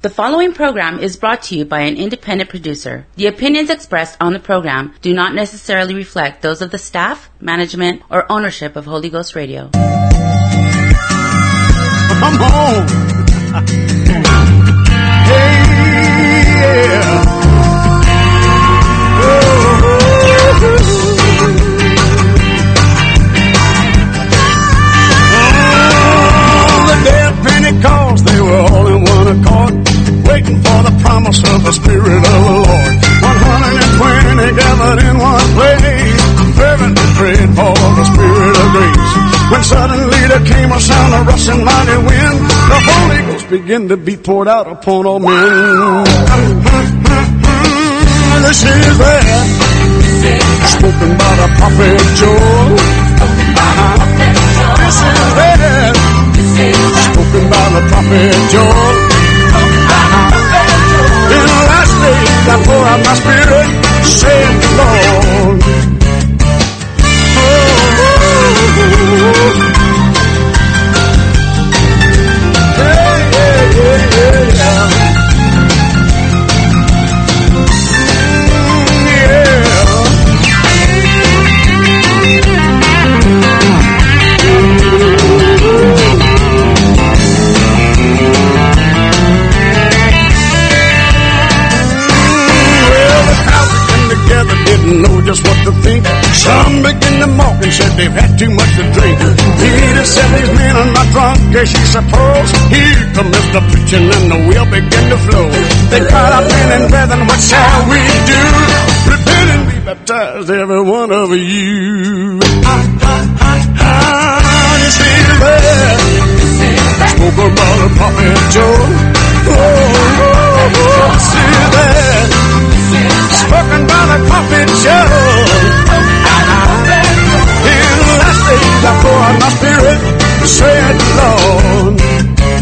The following program is brought to you by an independent producer. The opinions expressed on the program do not necessarily reflect those of the staff, management, or ownership of Holy Ghost Radio. Come on. hey, yeah. Oh, the of Pentecost, they were all in one accord, waiting for the promise of the Spirit of the Lord. 120 gathered in one place, fervently prayed for the Spirit of grace. When suddenly there came a sound of rushing mighty wind, the Holy Ghost began to be poured out upon all men. This is that spoken by the prophet Joel. This is that spoken by the prophet Joel. Days I pour out my spirit, saith the Lord. Oh, yeah, just what to think. Some began to mock and said they've had too much to drink. Peter said these men are not drunk as you suppose. Here commenced the preaching and the wheel begin to flow. They cried out, men and brethren, what shall we do? Repent and be baptized, every one of you. Ah, ah, ah, ah, you? Spoke about prophet Joel. Oh, oh, oh? Spoken by the Joel. In the last days I pour out my spirit, said the Lord.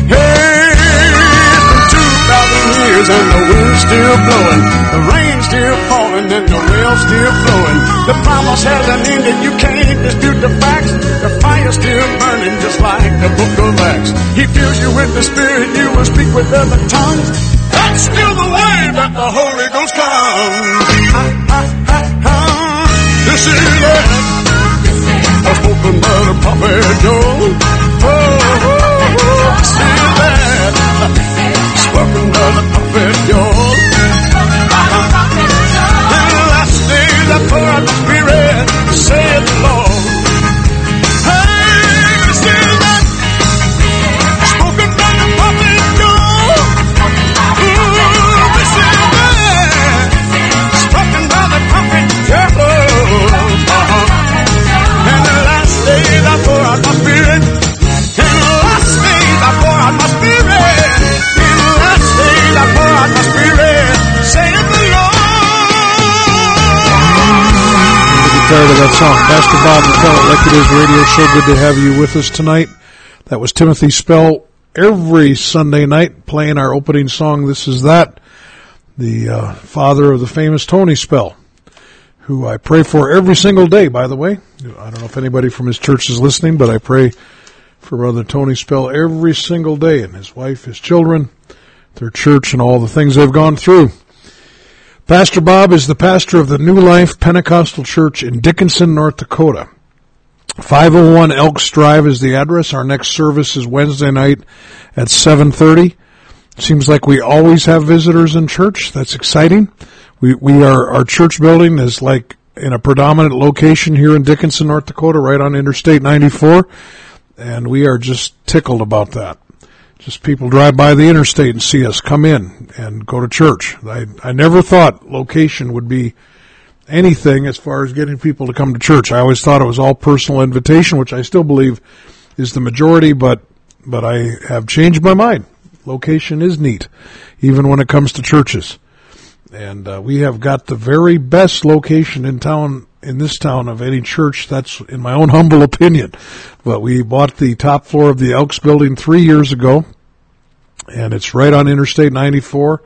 Hey, it's been two thousand years and the wind's still blowing, the rain's still falling and the well's still flowing. The promise hasn't ended, you can't dispute the facts. The fire's still burning just like the book of Acts. He fills you with the Spirit, you will speak with other tongues. That's still the way that the Holy Ghost comes. This is it. Spoken by the prophet Joel. Oh, oh, oh, oh. this. Spoken by the prophet Joel. That song. Pastor Bob McCullough, Like It Is Radio Show. Good to have you with us tonight. That was Timothy Spell every Sunday night playing our opening song. This is that. The uh, father of the famous Tony Spell, who I pray for every single day, by the way. I don't know if anybody from his church is listening, but I pray for Brother Tony Spell every single day and his wife, his children, their church, and all the things they've gone through. Pastor Bob is the pastor of the New Life Pentecostal Church in Dickinson, North Dakota. 501 Elks Drive is the address. Our next service is Wednesday night at 7:30. Seems like we always have visitors in church. That's exciting. We we are our church building is like in a predominant location here in Dickinson, North Dakota, right on Interstate 94, and we are just tickled about that. Just people drive by the interstate and see us come in and go to church. I I never thought location would be anything as far as getting people to come to church. I always thought it was all personal invitation, which I still believe is the majority, but but I have changed my mind. Location is neat, even when it comes to churches. And uh, we have got the very best location in town in this town of any church. That's in my own humble opinion. But we bought the top floor of the Elks building three years ago, and it's right on Interstate 94.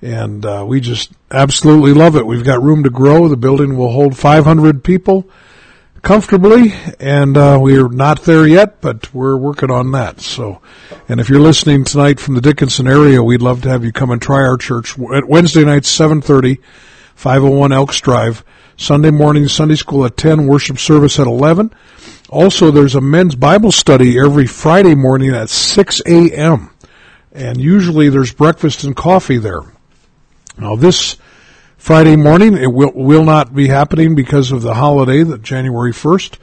And uh, we just absolutely love it. We've got room to grow. The building will hold 500 people comfortably, and uh, we're not there yet, but we're working on that. So, and if you're listening tonight from the Dickinson area, we'd love to have you come and try our church. at Wednesday night, 7:30, 501 Elks Drive. Sunday morning, Sunday school at 10, worship service at 11. Also, there's a men's Bible study every Friday morning at 6 a.m. And usually there's breakfast and coffee there. Now this Friday morning, it will, will not be happening because of the holiday, the January 1st,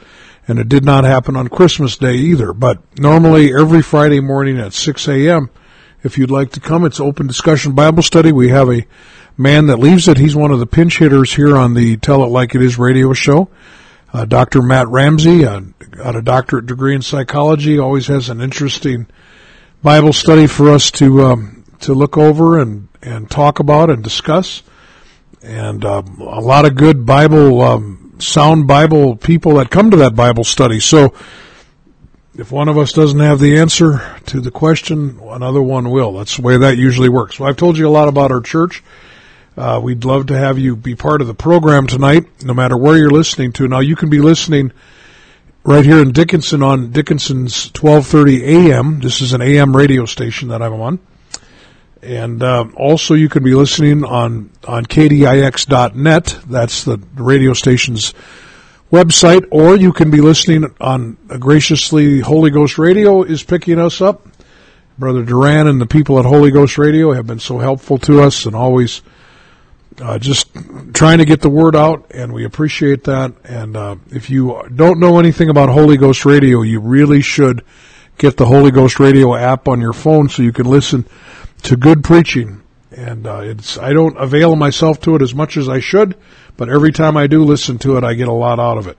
and it did not happen on Christmas Day either. But normally every Friday morning at 6 a.m., if you'd like to come, it's open discussion Bible study. We have a man that leaves it. He's one of the pinch hitters here on the Tell It Like It Is radio show. Uh, Dr. Matt Ramsey, uh, got a doctorate degree in psychology, always has an interesting Bible study for us to um, to look over and and talk about and discuss, and uh, a lot of good Bible, um, sound Bible people that come to that Bible study. So, if one of us doesn't have the answer to the question, another one will. That's the way that usually works. Well, I've told you a lot about our church. Uh, we'd love to have you be part of the program tonight, no matter where you're listening to. Now, you can be listening right here in Dickinson on Dickinson's 1230 AM. This is an AM radio station that I'm on. And uh, also, you can be listening on, on KDIX.net. That's the radio station's website. Or you can be listening on uh, graciously Holy Ghost Radio is picking us up. Brother Duran and the people at Holy Ghost Radio have been so helpful to us and always – uh, just trying to get the word out, and we appreciate that. And uh, if you don't know anything about Holy Ghost Radio, you really should get the Holy Ghost Radio app on your phone so you can listen to good preaching. And uh, it's I don't avail myself to it as much as I should, but every time I do listen to it, I get a lot out of it.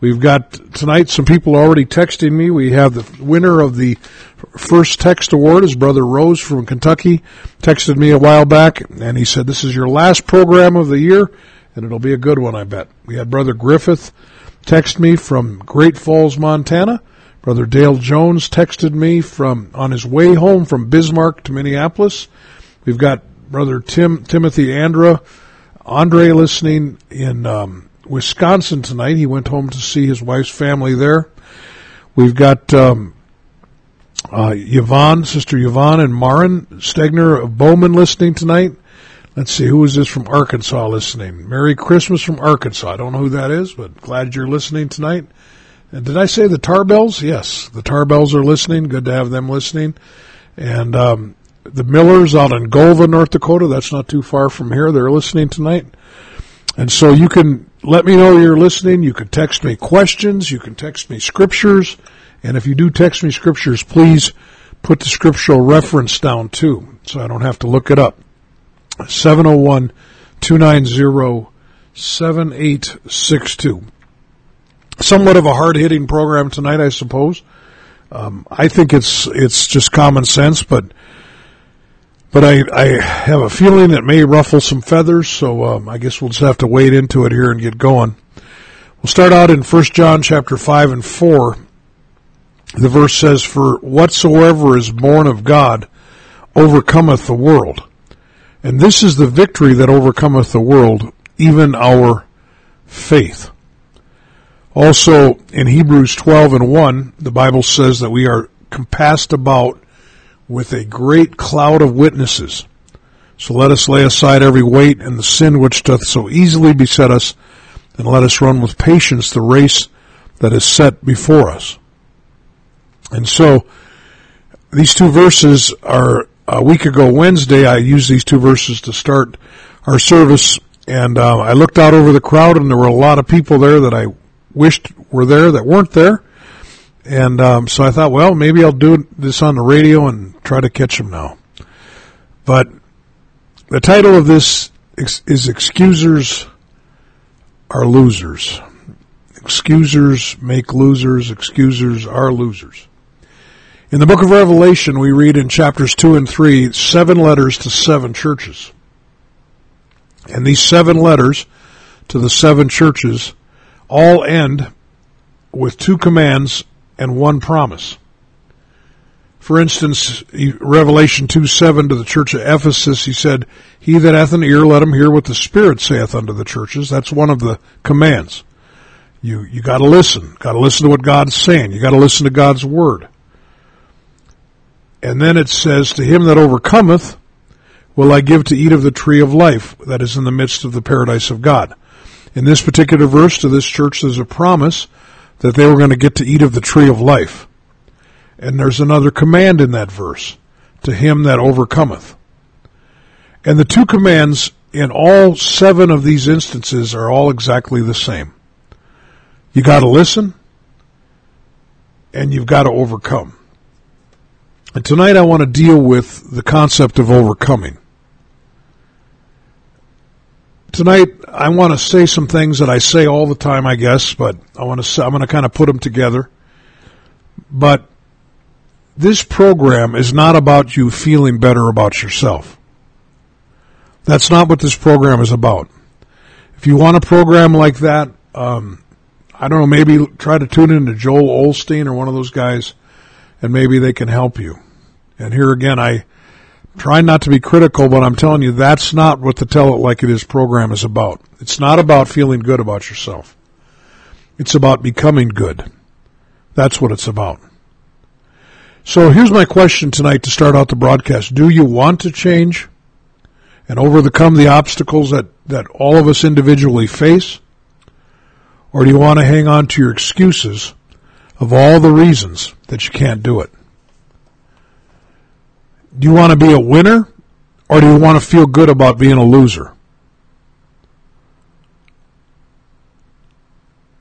We've got tonight some people already texting me. We have the winner of the first text award is Brother Rose from Kentucky. Texted me a while back and he said, this is your last program of the year and it'll be a good one, I bet. We had Brother Griffith text me from Great Falls, Montana. Brother Dale Jones texted me from on his way home from Bismarck to Minneapolis. We've got Brother Tim Timothy Andra Andre listening in um, Wisconsin tonight. He went home to see his wife's family there. We've got um, uh, Yvonne, Sister Yvonne and Marin Stegner of Bowman listening tonight. Let's see, who is this from Arkansas listening? Merry Christmas from Arkansas. I don't know who that is, but glad you're listening tonight. And did I say the Tarbells? Yes, the Tarbells are listening. Good to have them listening. And um, the Millers out in Golva, North Dakota. That's not too far from here. They're listening tonight. And so you can let me know you're listening. You can text me questions. You can text me scriptures. And if you do text me scriptures, please put the scriptural reference down too, so I don't have to look it up. 701 290 7862. Somewhat of a hard hitting program tonight, I suppose. Um, I think it's it's just common sense, but but I, I have a feeling it may ruffle some feathers, so um, I guess we'll just have to wade into it here and get going. We'll start out in 1 John chapter 5 and 4. The verse says, For whatsoever is born of God overcometh the world. And this is the victory that overcometh the world, even our faith. Also, in Hebrews 12 and 1, the Bible says that we are compassed about with a great cloud of witnesses. So let us lay aside every weight and the sin which doth so easily beset us, and let us run with patience the race that is set before us. And so, these two verses are, a week ago Wednesday, I used these two verses to start our service, and uh, I looked out over the crowd, and there were a lot of people there that I wished were there that weren't there. And um, so I thought, well, maybe I'll do this on the radio and try to catch them now. But the title of this is Excusers Are Losers. Excusers make losers, excusers are losers. In the book of Revelation, we read in chapters 2 and 3 seven letters to seven churches. And these seven letters to the seven churches all end with two commands and one promise. For instance, Revelation 2 7 to the church of Ephesus, he said, He that hath an ear, let him hear what the Spirit saith unto the churches. That's one of the commands. You, you gotta listen. Gotta listen to what God's saying. You gotta listen to God's Word. And then it says, To him that overcometh, will I give to eat of the tree of life that is in the midst of the paradise of God. In this particular verse to this church, there's a promise that they were going to get to eat of the tree of life. And there's another command in that verse to him that overcometh. And the two commands in all seven of these instances are all exactly the same. You got to listen and you've got to overcome. And tonight I want to deal with the concept of overcoming. Tonight I want to say some things that I say all the time, I guess, but I want to I'm going to kind of put them together. But this program is not about you feeling better about yourself. That's not what this program is about. If you want a program like that, um, I don't know, maybe try to tune in to Joel Osteen or one of those guys, and maybe they can help you. And here again, I try not to be critical, but I'm telling you, that's not what the Tell It Like It Is program is about. It's not about feeling good about yourself. It's about becoming good. That's what it's about. So here's my question tonight to start out the broadcast. Do you want to change and overcome the obstacles that, that all of us individually face? Or do you want to hang on to your excuses of all the reasons that you can't do it? Do you want to be a winner or do you want to feel good about being a loser?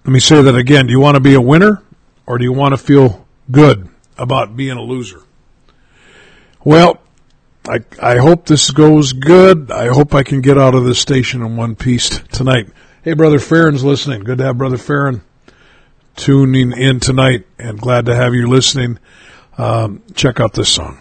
Let me say that again. Do you want to be a winner or do you want to feel good about being a loser. Well, I, I hope this goes good. I hope I can get out of this station in one piece tonight. Hey, Brother Farron's listening. Good to have Brother Farron tuning in tonight and glad to have you listening. Um, check out this song.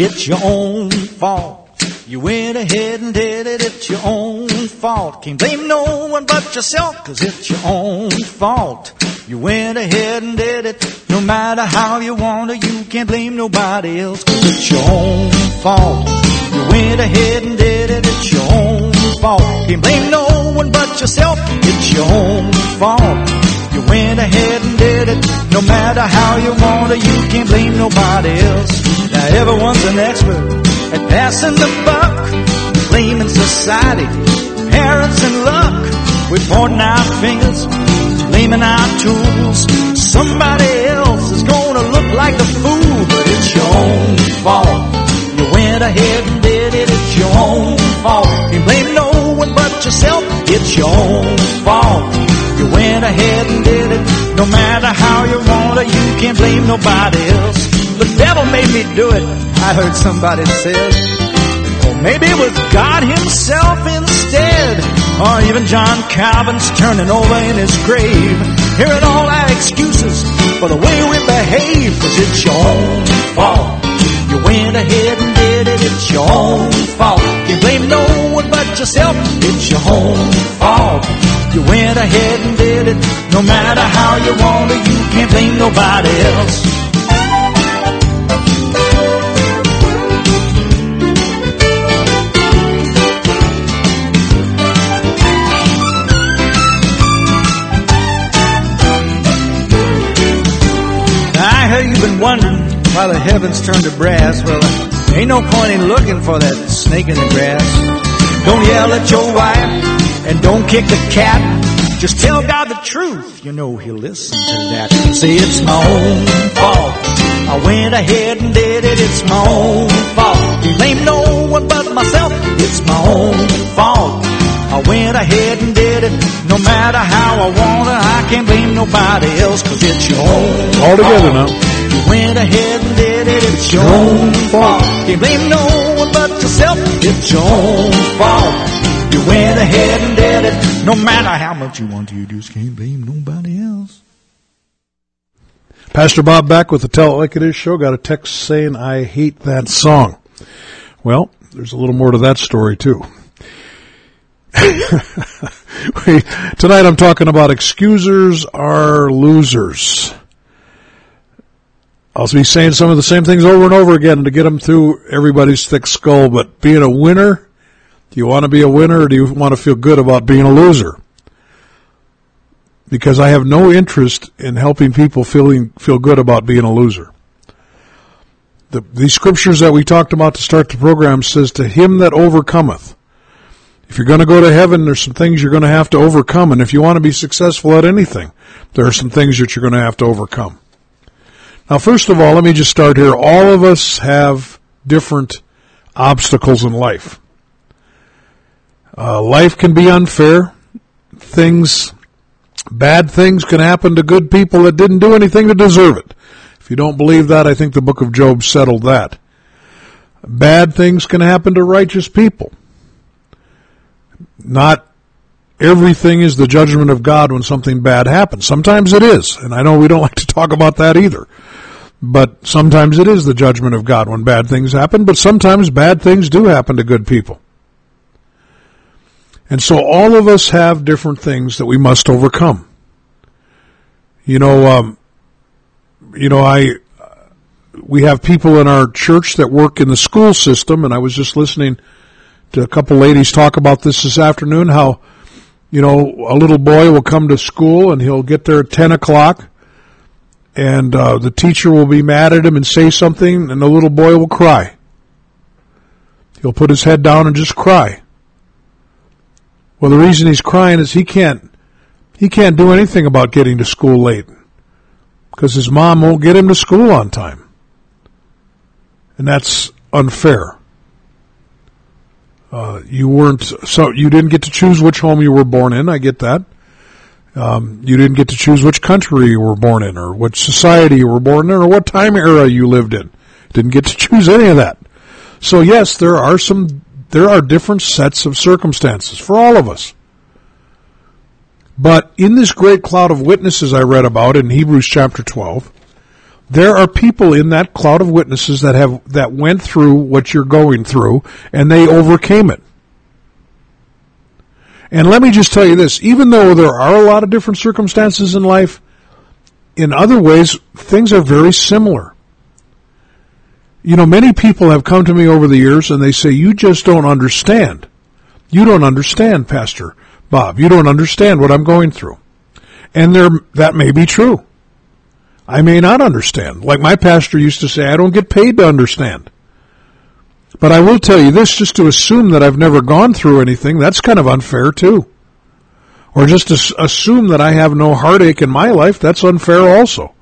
It's your own fault. You went ahead and did it, it's your own fault. Can't blame no one but yourself, cause it's your own fault. You went ahead and did it, no matter how you want it, you can't blame nobody else, cause it's your own fault. You went ahead and did it, it's your own fault. Can't blame no one but yourself, it's your own fault. You went ahead and did it, no matter how you want it, you can't blame nobody else. Now everyone's an expert at passing the buck, blaming society, parents and luck. We're pointing our fingers, blaming our tools. Somebody else is gonna look like a fool, but it's your own fault. You went ahead and did it, it's your own fault. You blame no one but yourself, it's your own fault. Went ahead and did it, no matter how you want it, you can't blame nobody else. The devil made me do it. I heard somebody say, or maybe it was God himself instead, or even John Calvin's turning over in his grave, hearing all our excuses for the way we behave, cause it's your own fault. You went ahead and did it, it's your own fault. You blame no one but yourself, it's your own fault. You went ahead and did it, no matter how you want it, you can't blame nobody else. I heard you've been wondering why the heavens turn to brass. Well, ain't no point in looking for that snake in the grass. Don't yell at your wife and don't kick the cat. Just tell God the truth. You know he'll listen to that. Say it's my own fault. I went ahead and did it. It's my own fault. Blame no one but myself. It's my own fault. I went ahead and did it. No matter how I want it, I can't blame nobody else cause it's your own All together now. You went ahead and did it, it's your own fault. Can't blame no one but yourself, it's your own fault. You went ahead and did it, no matter how much you want to, you just can't blame nobody else. Pastor Bob back with the Tell It Like It Is show. Got a text saying I hate that song. Well, there's a little more to that story too. Tonight I'm talking about excusers are losers. I'll be saying some of the same things over and over again to get them through everybody's thick skull, but being a winner, do you want to be a winner or do you want to feel good about being a loser? Because I have no interest in helping people feeling, feel good about being a loser. The, the scriptures that we talked about to start the program says to him that overcometh. If you're going to go to heaven, there's some things you're going to have to overcome. And if you want to be successful at anything, there are some things that you're going to have to overcome. Now, first of all, let me just start here. All of us have different obstacles in life. Uh, life can be unfair. Things, bad things can happen to good people that didn't do anything to deserve it. If you don't believe that, I think the book of Job settled that. Bad things can happen to righteous people. Not everything is the judgment of God when something bad happens. Sometimes it is, and I know we don't like to talk about that either. But sometimes it is the judgment of God when bad things happen, but sometimes bad things do happen to good people. And so all of us have different things that we must overcome. You know, um, you know, I, we have people in our church that work in the school system, and I was just listening to a couple ladies talk about this this afternoon. How, you know, a little boy will come to school and he'll get there at ten o'clock, and uh, the teacher will be mad at him and say something, and the little boy will cry. He'll put his head down and just cry. Well, the reason he's crying is he can't he can't do anything about getting to school late because his mom won't get him to school on time. And that's unfair. Uh, you weren't, so you didn't get to choose which home you were born in. I get that. Um, you didn't get to choose which country you were born in or which society you were born in or what time era you lived in. Didn't get to choose any of that. So yes, there are some, there are different sets of circumstances for all of us. But in this great cloud of witnesses I read about in Hebrews chapter 12, there are people in that cloud of witnesses that have, that went through what you're going through and they overcame it. And let me just tell you this, even though there are a lot of different circumstances in life, in other ways, things are very similar. You know, many people have come to me over the years and they say, you just don't understand. You don't understand, Pastor. Bob, you don't understand what I'm going through. And there, that may be true. I may not understand. Like my pastor used to say, I don't get paid to understand. But I will tell you this, just to assume that I've never gone through anything, that's kind of unfair too. Or just to assume that I have no heartache in my life, that's unfair also.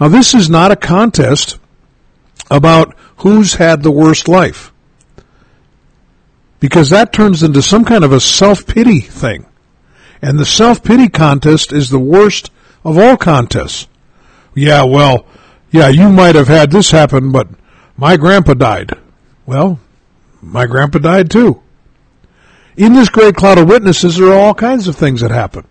Now this is not a contest about who's had the worst life because that turns into some kind of a self-pity thing. And the self-pity contest is the worst of all contests. Yeah, well, yeah, you might have had this happen, but my grandpa died. Well, my grandpa died too. In this great cloud of witnesses, there are all kinds of things that happen.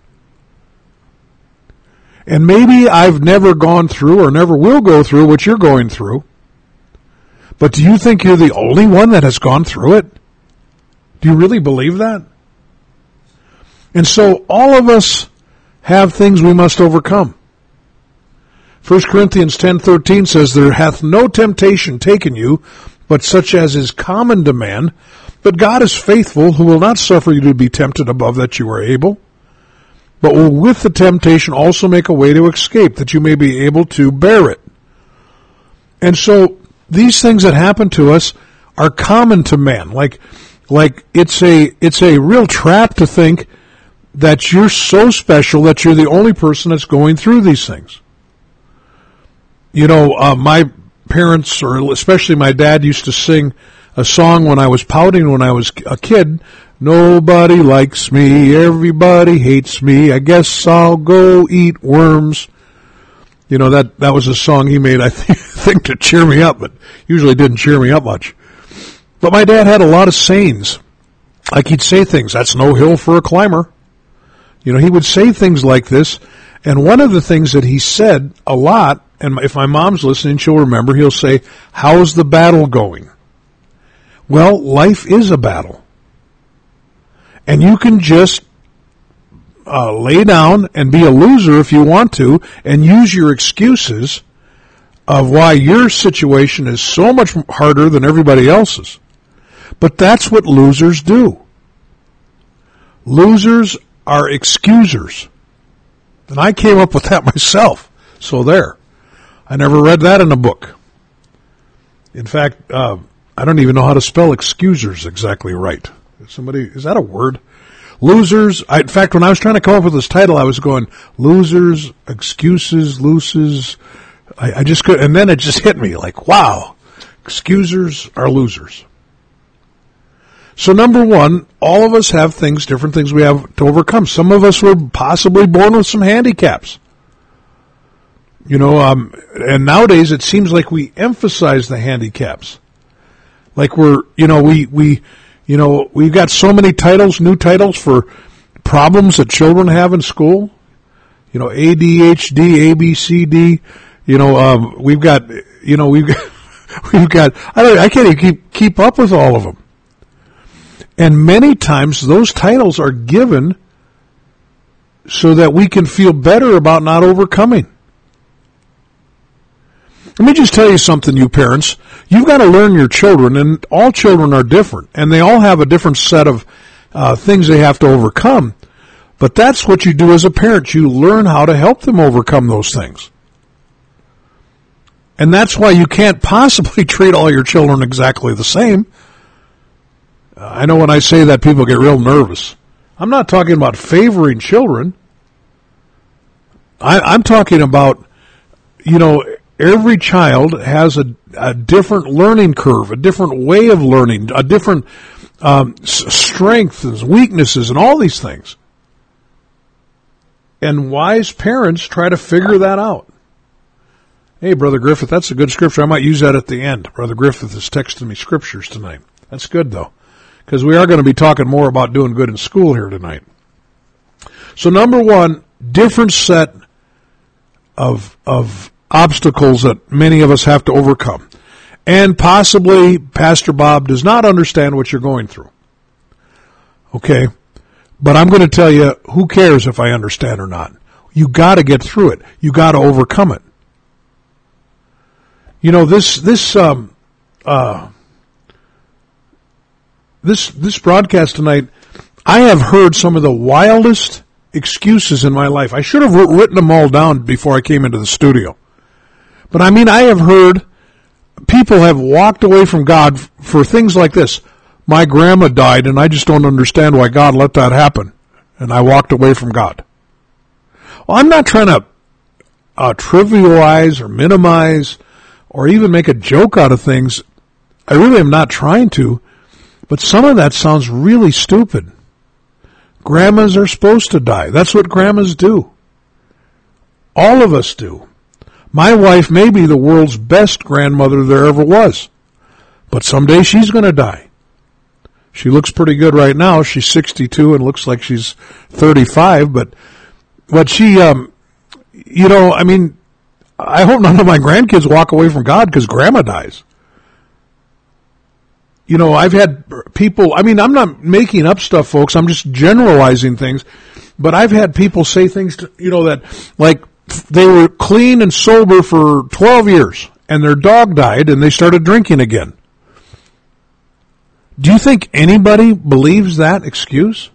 And maybe I've never gone through or never will go through what you're going through. But do you think you're the only one that has gone through it? Do you really believe that? And so all of us have things we must overcome. 1 Corinthians 10:13 says there hath no temptation taken you but such as is common to man but God is faithful who will not suffer you to be tempted above that you are able but will with the temptation also make a way to escape that you may be able to bear it. And so these things that happen to us are common to man like like it's a it's a real trap to think that you're so special that you're the only person that's going through these things. You know, uh, my parents, or especially my dad, used to sing a song when I was pouting when I was a kid. Nobody likes me, everybody hates me. I guess I'll go eat worms. You know that that was a song he made, I think, think to cheer me up, but usually didn't cheer me up much. But my dad had a lot of sayings. Like he'd say things, that's no hill for a climber. You know, he would say things like this. And one of the things that he said a lot, and if my mom's listening, she'll remember, he'll say, how's the battle going? Well, life is a battle. And you can just uh, lay down and be a loser if you want to and use your excuses of why your situation is so much harder than everybody else's. But that's what losers do. Losers are excusers. And I came up with that myself. So there. I never read that in a book. In fact, uh, I don't even know how to spell excusers exactly right. Somebody, is that a word? Losers. I, in fact, when I was trying to come up with this title, I was going losers, excuses, loses. I, I just could, and then it just hit me like, wow, excusers are losers. So number one, all of us have things, different things we have to overcome. Some of us were possibly born with some handicaps. You know, um, and nowadays it seems like we emphasize the handicaps. Like we're, you know, we, we, you know, we've got so many titles, new titles for problems that children have in school. You know, ADHD, ABCD. You know, um, we've got, you know, we've got, we've got. I don't, I can't even keep keep up with all of them. And many times those titles are given so that we can feel better about not overcoming. Let me just tell you something, you parents. You've got to learn your children, and all children are different, and they all have a different set of uh, things they have to overcome. But that's what you do as a parent. You learn how to help them overcome those things. And that's why you can't possibly treat all your children exactly the same. I know when I say that, people get real nervous. I'm not talking about favoring children. I, I'm talking about, you know, every child has a, a different learning curve, a different way of learning, a different um, strengths, weaknesses, and all these things. And wise parents try to figure that out. Hey, Brother Griffith, that's a good scripture. I might use that at the end. Brother Griffith is texting me scriptures tonight. That's good, though because we are going to be talking more about doing good in school here tonight. So number one, different set of of obstacles that many of us have to overcome. And possibly Pastor Bob does not understand what you're going through. Okay? But I'm going to tell you, who cares if I understand or not? You got to get through it. You got to overcome it. You know this this um, uh, this this broadcast tonight, I have heard some of the wildest excuses in my life. I should have written them all down before I came into the studio. But I mean, I have heard people have walked away from God for things like this. My grandma died and I just don't understand why God let that happen. And I walked away from God. Well, I'm not trying to uh, trivialize or minimize or even make a joke out of things. I really am not trying to. But some of that sounds really stupid. Grandmas are supposed to die. That's what grandmas do. All of us do. My wife may be the world's best grandmother there ever was. But someday she's going to die. She looks pretty good right now. She's 62 and looks like she's 35, but, but she, um, you know, I mean, I hope none of my grandkids walk away from God because grandma dies you know, I've had people, I mean, I'm not making up stuff, folks. I'm just generalizing things. But I've had people say things, to, you know, that like they were clean and sober for 12 years and their dog died and they started drinking again. Do you think anybody believes that excuse?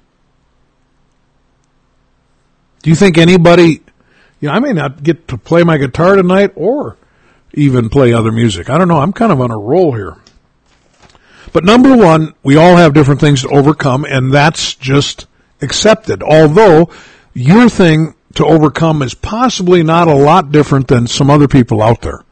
Do you think anybody, you know, I may not get to play my guitar tonight or even play other music. I don't know. I'm kind of on a roll here. But number one, we all have different things to overcome, and that's just accepted. Although your thing to overcome is possibly not a lot different than some other people out there.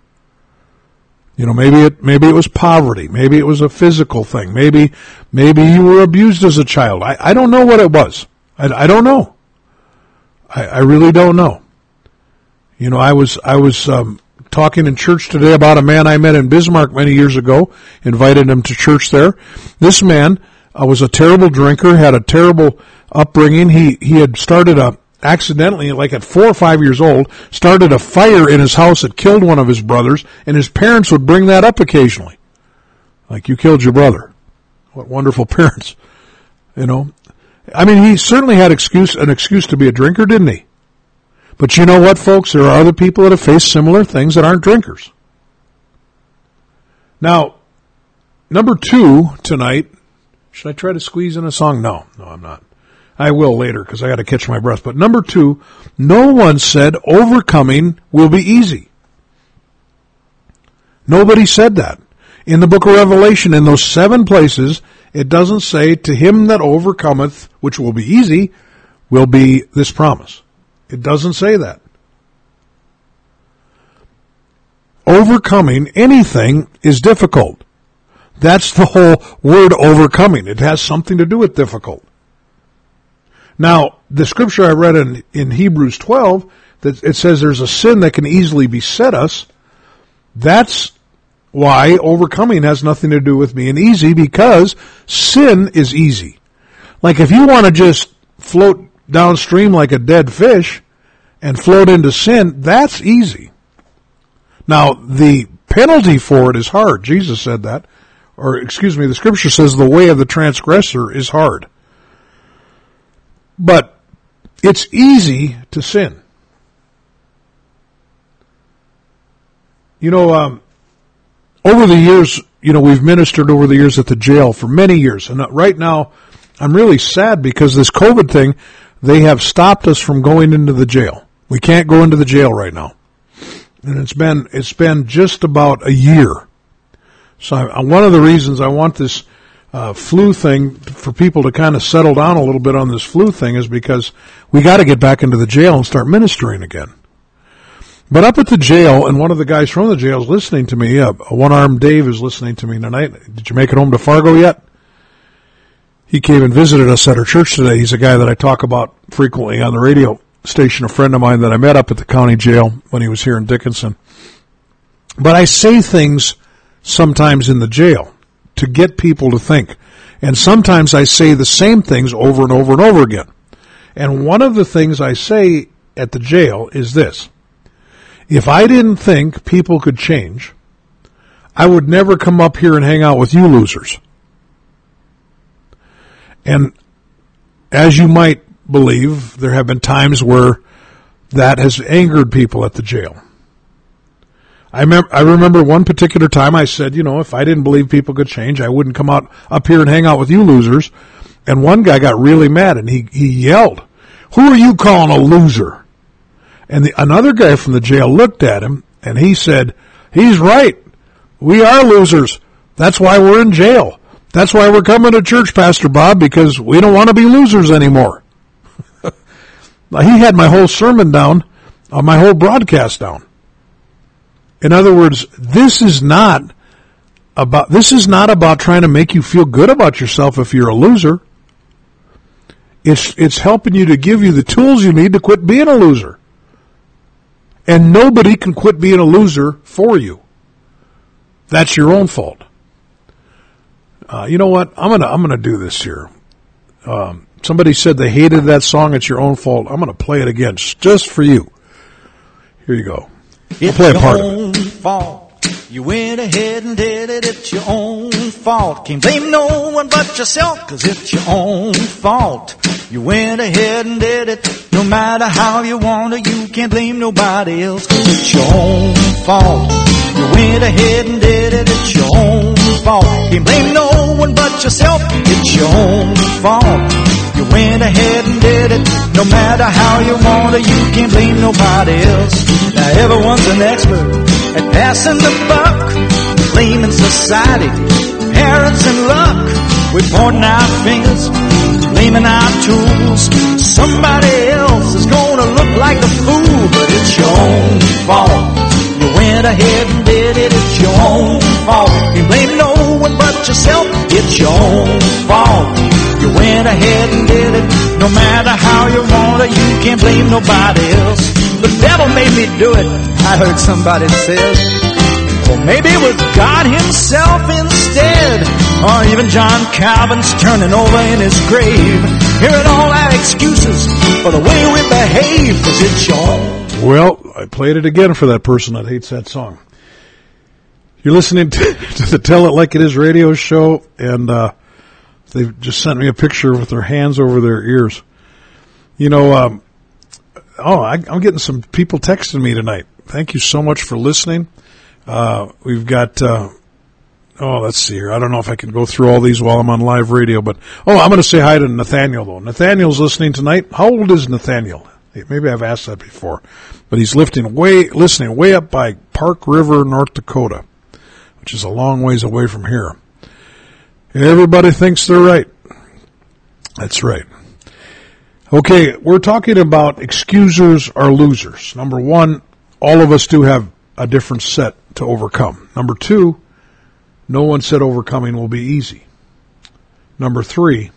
You know, maybe it maybe it was poverty, maybe it was a physical thing, maybe maybe you were abused as a child. I, I don't know what it was. I, I don't know. I, I really don't know. You know, I was I was um, talking in church today about a man I met in Bismarck many years ago, invited him to church there. This man uh, was a terrible drinker, had a terrible upbringing. He, he had started a, accidentally, like at four or five years old, started a fire in his house that killed one of his brothers, and his parents would bring that up occasionally. Like, you killed your brother. What wonderful parents. You know? I mean, he certainly had excuse an excuse to be a drinker, didn't he? But you know what, folks? There are other people that have faced similar things that aren't drinkers. Now, number two tonight. Should I try to squeeze in a song? No, no, I'm not. I will later because I got to catch my breath. But number two, no one said overcoming will be easy. Nobody said that. In the book of Revelation, in those seven places, it doesn't say to him that overcometh, which will be easy, will be this promise. It doesn't say that. Overcoming anything is difficult. That's the whole word overcoming. It has something to do with difficult. Now, the scripture I read in, in Hebrews 12, that it says there's a sin that can easily beset us. That's why overcoming has nothing to do with being easy because sin is easy. Like if you want to just float downstream like a dead fish and float into sin, that's easy. Now, the penalty for it is hard. Jesus said that. Or, excuse me, the scripture says the way of the transgressor is hard. But it's easy to sin. You know, um, over the years, you know, we've ministered over the years at the jail for many years. And right now, I'm really sad because this COVID thing, they have stopped us from going into the jail. We can't go into the jail right now. And it's been, it's been just about a year. So I, one of the reasons I want this uh, flu thing for people to kind of settle down a little bit on this flu thing is because we got to get back into the jail and start ministering again. But up at the jail, and one of the guys from the jail is listening to me. Uh, one armed Dave is listening to me tonight. Did you make it home to Fargo yet? He came and visited us at our church today. He's a guy that I talk about frequently on the radio station, a friend of mine that I met up at the county jail when he was here in Dickinson. But I say things sometimes in the jail to get people to think. And sometimes I say the same things over and over and over again. And one of the things I say at the jail is this. If I didn't think people could change, I would never come up here and hang out with you losers. And as you might believe, there have been times where that has angered people at the jail. I remember, I remember one particular time I said, you know, if I didn't believe people could change, I wouldn't come out up here and hang out with you losers. And one guy got really mad and he, he yelled, who are you calling a loser? And the, another guy from the jail looked at him and he said, he's right. We are losers. That's why we're in jail. That's why we're coming to church, Pastor Bob, because we don't want to be losers anymore. he had my whole sermon down, uh, my whole broadcast down. In other words, this is not about, this is not about trying to make you feel good about yourself if you're a loser. It's, it's helping you to give you the tools you need to quit being a loser. And nobody can quit being a loser for you. That's your own fault. Uh, you know what? I'm gonna I'm gonna do this here. Um, somebody said they hated that song. It's your own fault. I'm gonna play it again just for you. Here you go. It's play a your part of own fault. You went ahead and did it. It's your own fault. Can't blame no one but yourself, cause it's your own fault. You went ahead and did it. No matter how you want it, you can't blame nobody else, cause it's your own fault. You went ahead and did it. It's your own fault. Can't blame no one but yourself. It's your own fault. You went ahead and did it. No matter how you want it, you can't blame nobody else. Now everyone's an expert at passing the buck, blaming society, parents and luck. We're pointing our fingers, blaming our tools. Somebody else is gonna look like a fool, but it's your own fault. You went ahead and did it, it's your own fault. You blame no one but yourself, it's your own fault. You went ahead and did it, no matter how you want it, you can't blame nobody else. The devil made me do it, I heard somebody say. Or maybe it was God himself instead. Or even John Calvin's turning over in his grave. Hearing all our excuses for the way we behave, cause it's your Well, I played it again for that person that hates that song. You're listening to, to the Tell It Like It Is radio show, and uh, They've just sent me a picture with their hands over their ears. You know, um, oh, I, am getting some people texting me tonight. Thank you so much for listening. Uh, we've got, uh, oh, let's see here. I don't know if I can go through all these while I'm on live radio, but, oh, I'm going to say hi to Nathaniel though. Nathaniel's listening tonight. How old is Nathaniel? Maybe I've asked that before, but he's lifting way, listening way up by Park River, North Dakota, which is a long ways away from here. Everybody thinks they're right. That's right. Okay, we're talking about excusers or losers. Number one, all of us do have a different set to overcome. Number two, no one said overcoming will be easy. Number three,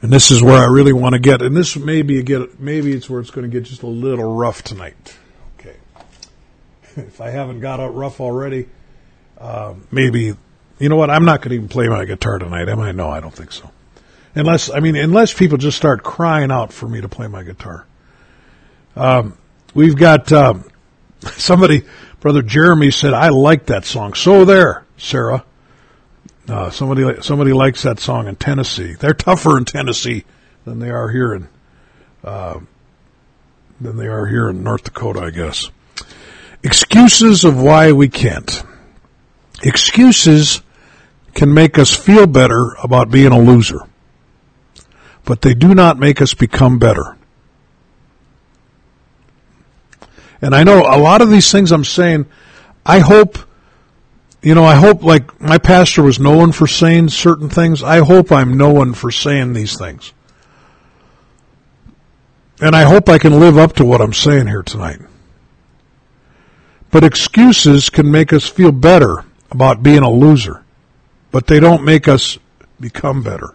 and this is where I really want to get, and this may be get, maybe it's where it's going to get just a little rough tonight. Okay, if I haven't got out rough already, uh, maybe you know what? I'm not going to even play my guitar tonight, am I? No, I don't think so. Unless I mean, unless people just start crying out for me to play my guitar. Um, we've got um, somebody, brother Jeremy said, "I like that song." So there. Sarah. Uh, somebody somebody likes that song in Tennessee. They're tougher in Tennessee than they are here in uh, than they are here in North Dakota, I guess. Excuses of why we can't. Excuses can make us feel better about being a loser, but they do not make us become better. And I know a lot of these things I'm saying, I hope you know, I hope like my pastor was known for saying certain things. I hope I'm known for saying these things. And I hope I can live up to what I'm saying here tonight. But excuses can make us feel better about being a loser, but they don't make us become better.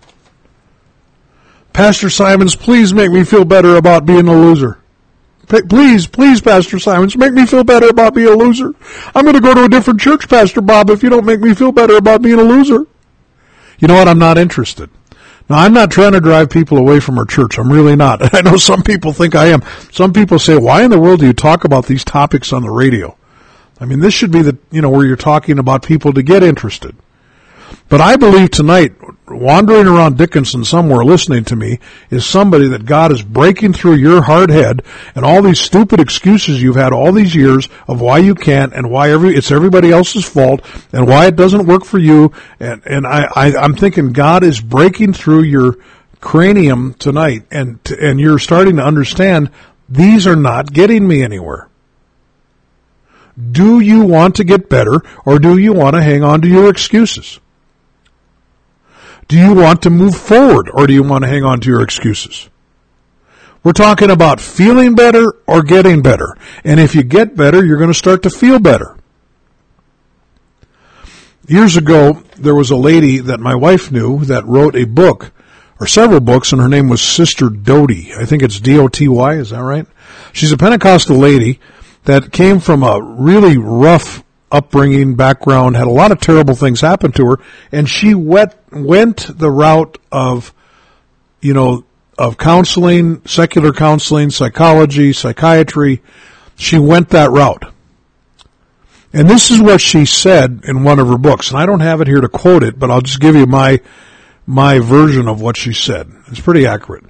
Pastor Simons, please make me feel better about being a loser. Please, please, Pastor Simons, make me feel better about being a loser. I'm going to go to a different church, Pastor Bob, if you don't make me feel better about being a loser. You know what? I'm not interested. Now, I'm not trying to drive people away from our church. I'm really not. I know some people think I am. Some people say, why in the world do you talk about these topics on the radio? I mean, this should be the, you know, where you're talking about people to get interested. But I believe tonight, wandering around Dickinson somewhere listening to me is somebody that God is breaking through your hard head and all these stupid excuses you've had all these years of why you can't and why every, it's everybody else's fault and why it doesn't work for you. And, and I, I, I'm thinking God is breaking through your cranium tonight and, and you're starting to understand these are not getting me anywhere. Do you want to get better or do you want to hang on to your excuses? Do you want to move forward or do you want to hang on to your excuses? We're talking about feeling better or getting better. And if you get better, you're going to start to feel better. Years ago, there was a lady that my wife knew that wrote a book or several books and her name was Sister Doty. I think it's D-O-T-Y. Is that right? She's a Pentecostal lady that came from a really rough upbringing, background, had a lot of terrible things happen to her, and she went went the route of, you know, of counseling, secular counseling, psychology, psychiatry. She went that route. And this is what she said in one of her books, and I don't have it here to quote it, but I'll just give you my my version of what she said. It's pretty accurate.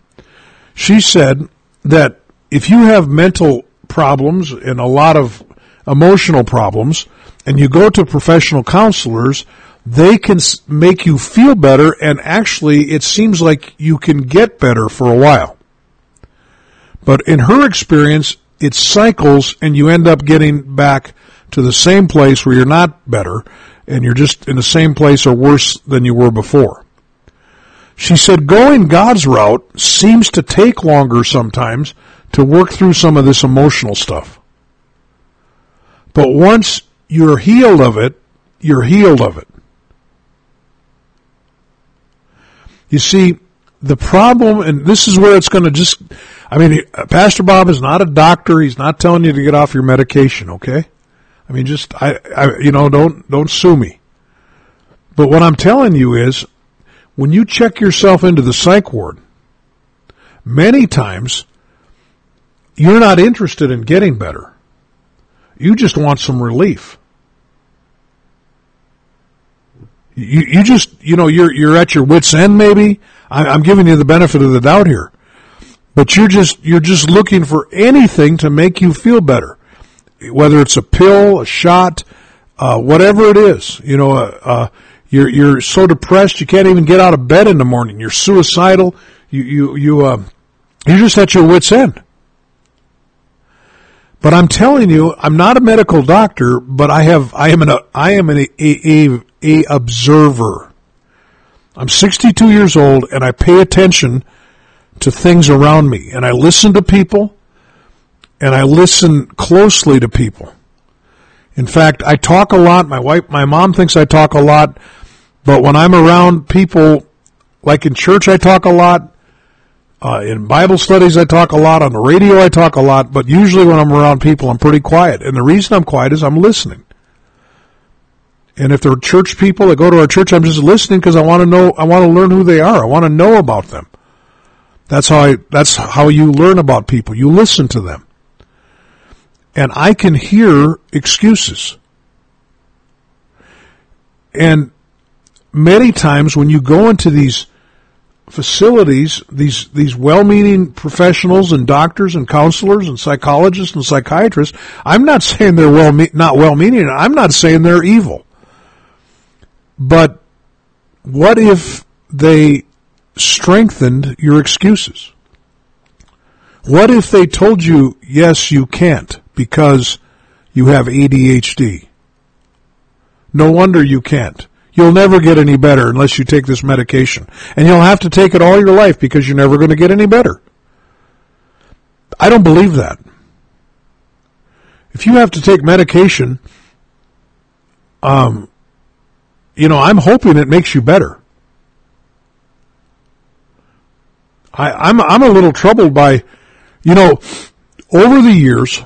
She said that if you have mental problems and a lot of emotional problems, and you go to professional counselors, they can make you feel better and actually it seems like you can get better for a while. But in her experience, it cycles and you end up getting back to the same place where you're not better and you're just in the same place or worse than you were before. She said going God's route seems to take longer sometimes to work through some of this emotional stuff. But once you're healed of it, you're healed of it. You see, the problem, and this is where it's going to just, I mean, Pastor Bob is not a doctor. He's not telling you to get off your medication, okay? I mean, just, I, I, you know, don't, don't sue me. But what I'm telling you is, when you check yourself into the psych ward, many times, you're not interested in getting better. You just want some relief. You, you just, you know, you're, you're at your wit's end maybe. I, I'm giving you the benefit of the doubt here. But you're just, you're just looking for anything to make you feel better. Whether it's a pill, a shot, uh, whatever it is, you know, uh, uh, you're, you're so depressed you can't even get out of bed in the morning. You're suicidal. You, you, you, uh, you're just at your wit's end. But I'm telling you, I'm not a medical doctor, but I have, I am an, I am an, a, a, a observer. I'm 62 years old and I pay attention to things around me and I listen to people and I listen closely to people. In fact, I talk a lot. My wife, my mom thinks I talk a lot, but when I'm around people, like in church, I talk a lot. Uh, in Bible studies, I talk a lot. On the radio, I talk a lot. But usually when I'm around people, I'm pretty quiet. And the reason I'm quiet is I'm listening. And if they're church people that go to our church, I'm just listening because I want to know, I want to learn who they are. I want to know about them. That's how I, that's how you learn about people. You listen to them. And I can hear excuses. And many times when you go into these facilities, these, these well-meaning professionals and doctors and counselors and psychologists and psychiatrists, I'm not saying they're well, not well-meaning. I'm not saying they're evil. But what if they strengthened your excuses? What if they told you, yes, you can't because you have ADHD? No wonder you can't. You'll never get any better unless you take this medication. And you'll have to take it all your life because you're never going to get any better. I don't believe that. If you have to take medication, um, you know, I'm hoping it makes you better. I, I'm I'm a little troubled by, you know, over the years,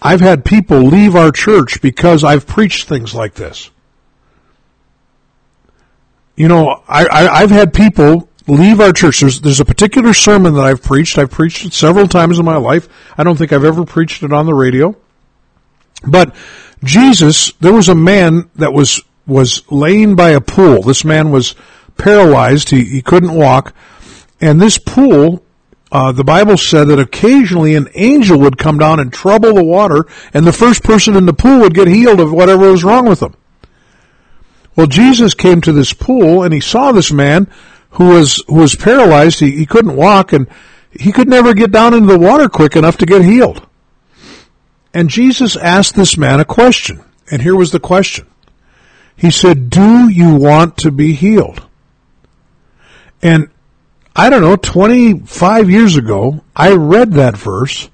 I've had people leave our church because I've preached things like this you know, I, I, have had people leave our church. There's, there's a particular sermon that I've preached. I've preached it several times in my life. I don't think I've ever preached it on the radio. But Jesus, there was a man that was, was laying by a pool. This man was paralyzed. He, he couldn't walk. And this pool, uh, the Bible said that occasionally an angel would come down and trouble the water and the first person in the pool would get healed of whatever was wrong with them. Well, Jesus came to this pool and he saw this man who was, who was paralyzed. He, he couldn't walk and he could never get down into the water quick enough to get healed. And Jesus asked this man a question. And here was the question. He said, do you want to be healed? And I don't know, 25 years ago, I read that verse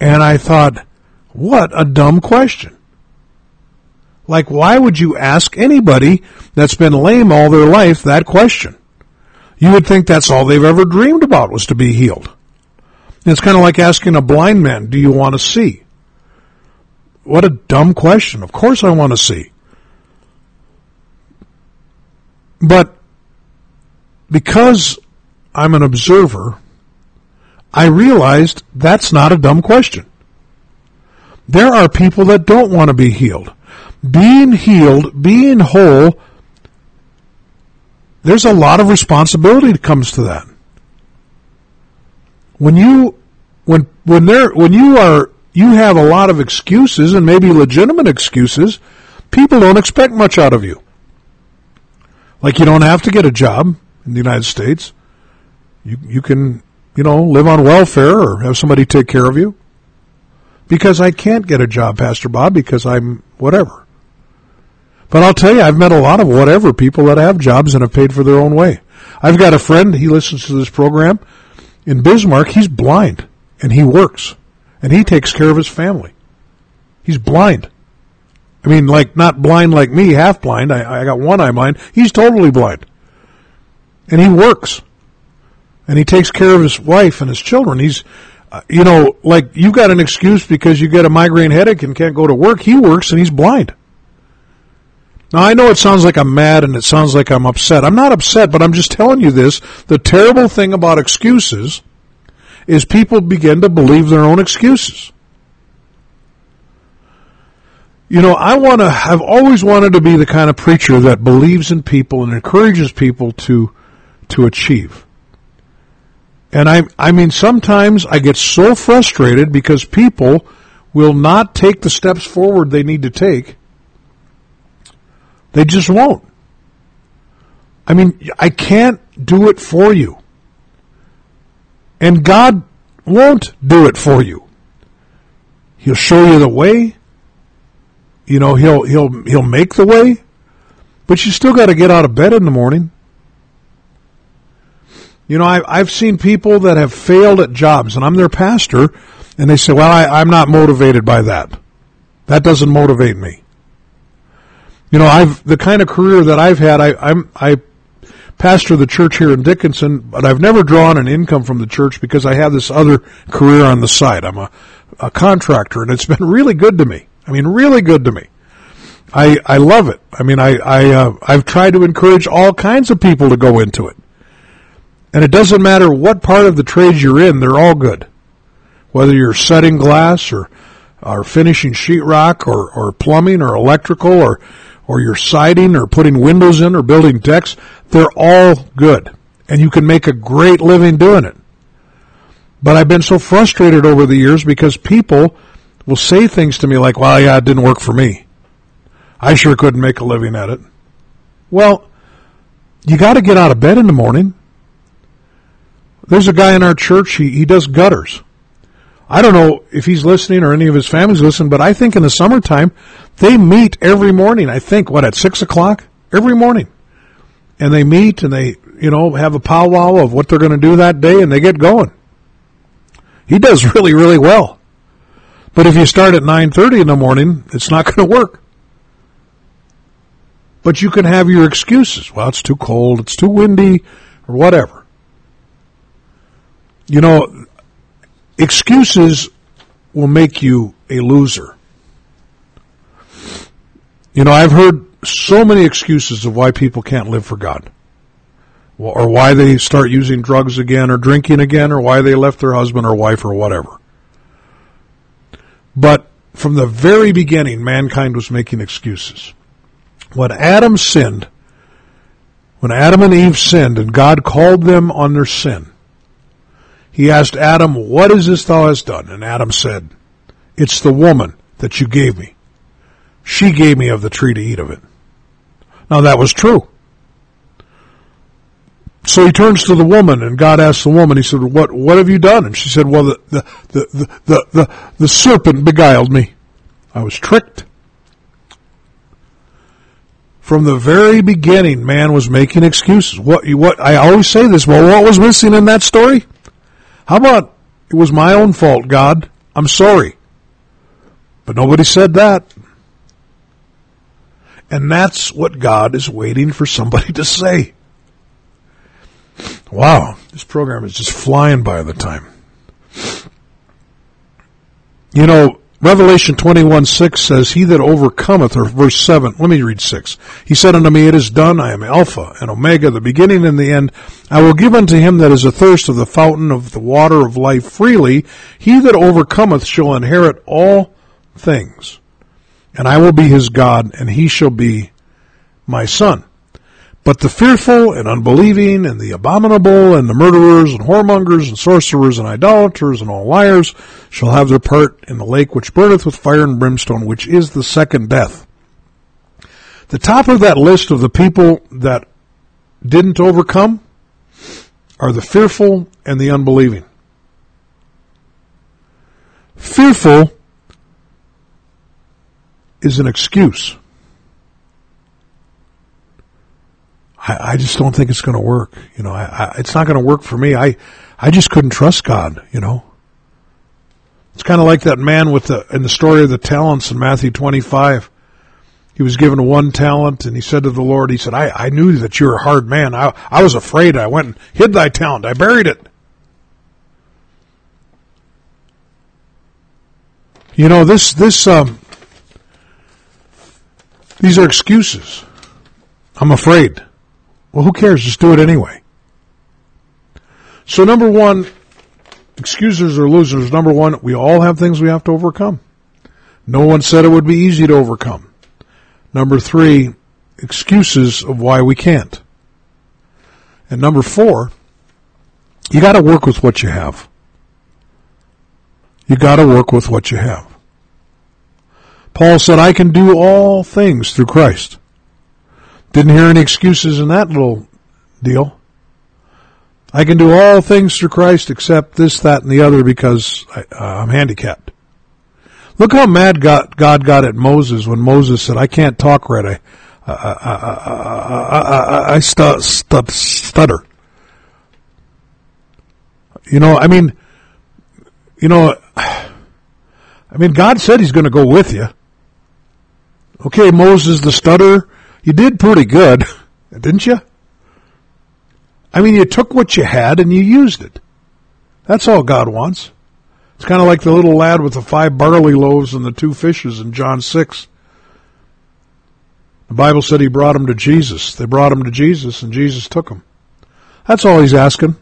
and I thought, what a dumb question. Like, why would you ask anybody that's been lame all their life that question? You would think that's all they've ever dreamed about was to be healed. It's kind of like asking a blind man, do you want to see? What a dumb question. Of course I want to see. But because I'm an observer, I realized that's not a dumb question. There are people that don't want to be healed being healed, being whole, there's a lot of responsibility that comes to that. When you, when, when there, when you are, you have a lot of excuses and maybe legitimate excuses, people don't expect much out of you. Like you don't have to get a job in the United States. You, you can, you know, live on welfare or have somebody take care of you. Because I can't get a job, Pastor Bob, because I'm whatever. But I'll tell you, I've met a lot of whatever people that have jobs and have paid for their own way. I've got a friend, he listens to this program in Bismarck. He's blind and he works and he takes care of his family. He's blind. I mean, like, not blind like me, half blind. I, I got one eye blind. He's totally blind. And he works. And he takes care of his wife and his children. He's, uh, you know, like, you got an excuse because you get a migraine headache and can't go to work. He works and he's blind. Now I know it sounds like I'm mad and it sounds like I'm upset. I'm not upset, but I'm just telling you this. The terrible thing about excuses is people begin to believe their own excuses. You know, I want to, I've always wanted to be the kind of preacher that believes in people and encourages people to, to achieve. And I, I mean, sometimes I get so frustrated because people will not take the steps forward they need to take. They just won't. I mean, I can't do it for you. And God won't do it for you. He'll show you the way. You know, he'll he'll he'll make the way, but you still got to get out of bed in the morning. You know, I, I've seen people that have failed at jobs, and I'm their pastor, and they say, "Well, I, I'm not motivated by that. That doesn't motivate me." You know, I've the kind of career that I've had. I, I'm I pastor the church here in Dickinson, but I've never drawn an income from the church because I have this other career on the side. I'm a, a contractor, and it's been really good to me. I mean, really good to me. I I love it. I mean, I I uh, I've tried to encourage all kinds of people to go into it, and it doesn't matter what part of the trade you're in; they're all good. Whether you're setting glass or or finishing sheetrock or or plumbing or electrical or or you're siding or putting windows in or building decks, they're all good, and you can make a great living doing it. But I've been so frustrated over the years because people will say things to me like, well, yeah, it didn't work for me. I sure couldn't make a living at it. Well, you got to get out of bed in the morning. There's a guy in our church, he, he does gutters. I don't know if he's listening or any of his family's listening, but I think in the summertime, they meet every morning. I think, what, at six o'clock? Every morning. And they meet and they, you know, have a powwow of what they're going to do that day and they get going. He does really, really well. But if you start at 9.30 in the morning, it's not going to work. But you can have your excuses. Well, it's too cold, it's too windy, or whatever. You know, excuses will make you a loser. You know, I've heard so many excuses of why people can't live for God. Or why they start using drugs again or drinking again or why they left their husband or wife or whatever. But from the very beginning, mankind was making excuses. When Adam sinned, when Adam and Eve sinned and God called them on their sin, he asked Adam, What is this thou hast done? And Adam said, It's the woman that you gave me. She gave me of the tree to eat of it. Now that was true. So he turns to the woman and God asks the woman, he said, what, what have you done? And she said, well, the, the, the, the, the, the serpent beguiled me. I was tricked. From the very beginning, man was making excuses. What, what, I always say this, well, what was missing in that story? How about, it was my own fault, God. I'm sorry. But nobody said that. And that's what God is waiting for somebody to say. Wow, this program is just flying by the time. You know, Revelation 21 6 says, He that overcometh, or verse 7, let me read 6. He said unto me, It is done, I am Alpha and Omega, the beginning and the end. I will give unto him that is athirst of the fountain of the water of life freely. He that overcometh shall inherit all things. And I will be his God, and he shall be my son. But the fearful and unbelieving and the abominable and the murderers and whoremongers and sorcerers and idolaters and all liars shall have their part in the lake which burneth with fire and brimstone, which is the second death. The top of that list of the people that didn't overcome are the fearful and the unbelieving. Fearful is an excuse. I, I just don't think it's going to work. You know, I, I, it's not going to work for me. I, I just couldn't trust God. You know, it's kind of like that man with the in the story of the talents in Matthew twenty five. He was given one talent, and he said to the Lord, "He said, I, I knew that you were a hard man. I, I was afraid. I went and hid thy talent. I buried it." You know this this um, these are excuses. I'm afraid. Well, who cares? Just do it anyway. So number one, excusers or losers. Number one, we all have things we have to overcome. No one said it would be easy to overcome. Number three, excuses of why we can't. And number four, you gotta work with what you have. You gotta work with what you have. Paul said, I can do all things through Christ. Didn't hear any excuses in that little deal. I can do all things through Christ except this, that, and the other because I, uh, am handicapped. Look how mad God, God got at Moses when Moses said, I can't talk right. I, I, I, I, stu- stu- stutter. You know, I mean, you know, I mean, God said He's going to go with you. Okay, Moses the stutter, you did pretty good, didn't you? I mean, you took what you had and you used it. That's all God wants. It's kind of like the little lad with the five barley loaves and the two fishes in John 6. The Bible said he brought them to Jesus. They brought them to Jesus and Jesus took them. That's all he's asking.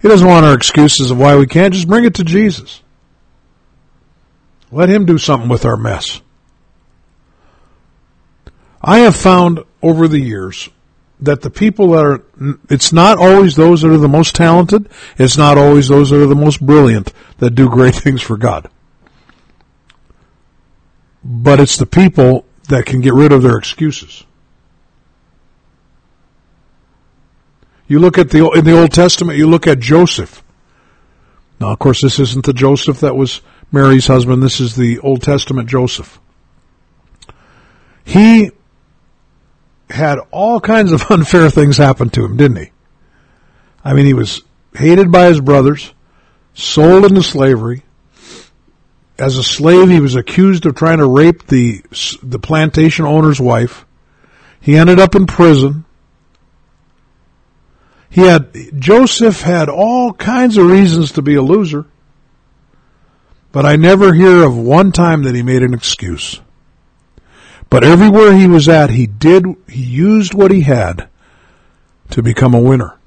He doesn't want our excuses of why we can't. Just bring it to Jesus. Let him do something with our mess. I have found over the years that the people that are, it's not always those that are the most talented, it's not always those that are the most brilliant that do great things for God. But it's the people that can get rid of their excuses. You look at the, in the Old Testament, you look at Joseph. Now, of course, this isn't the Joseph that was Mary's husband. This is the Old Testament Joseph. He had all kinds of unfair things happen to him, didn't he? I mean, he was hated by his brothers, sold into slavery. As a slave, he was accused of trying to rape the, the plantation owner's wife. He ended up in prison. He had, Joseph had all kinds of reasons to be a loser. But I never hear of one time that he made an excuse. But everywhere he was at, he did, he used what he had to become a winner.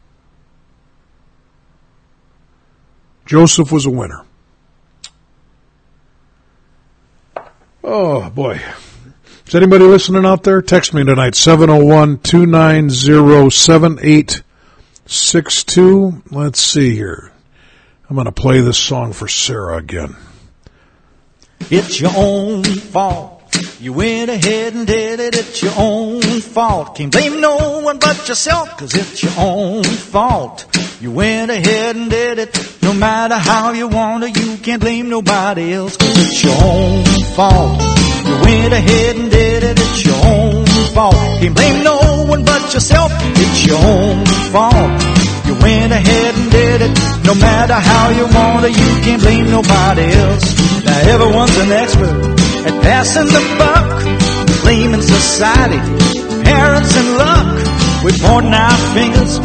Joseph was a winner. Oh boy. Is anybody listening out there? Text me tonight, 701-290-7862. Let's see here. I'm going to play this song for Sarah again. It's your own fault. You went ahead and did it, it's your own fault. Can't blame no one but yourself, cause it's your own fault. You went ahead and did it, no matter how you want it, you can't blame nobody else, cause it's your own fault. You went ahead and did it, it's your own fault. Can't blame no one but yourself, it's your own fault. You went ahead and did it, no matter how you want it, you can't blame nobody else. Now everyone's an expert at passing the buck, blaming society, parents and luck. We're pointing our fingers,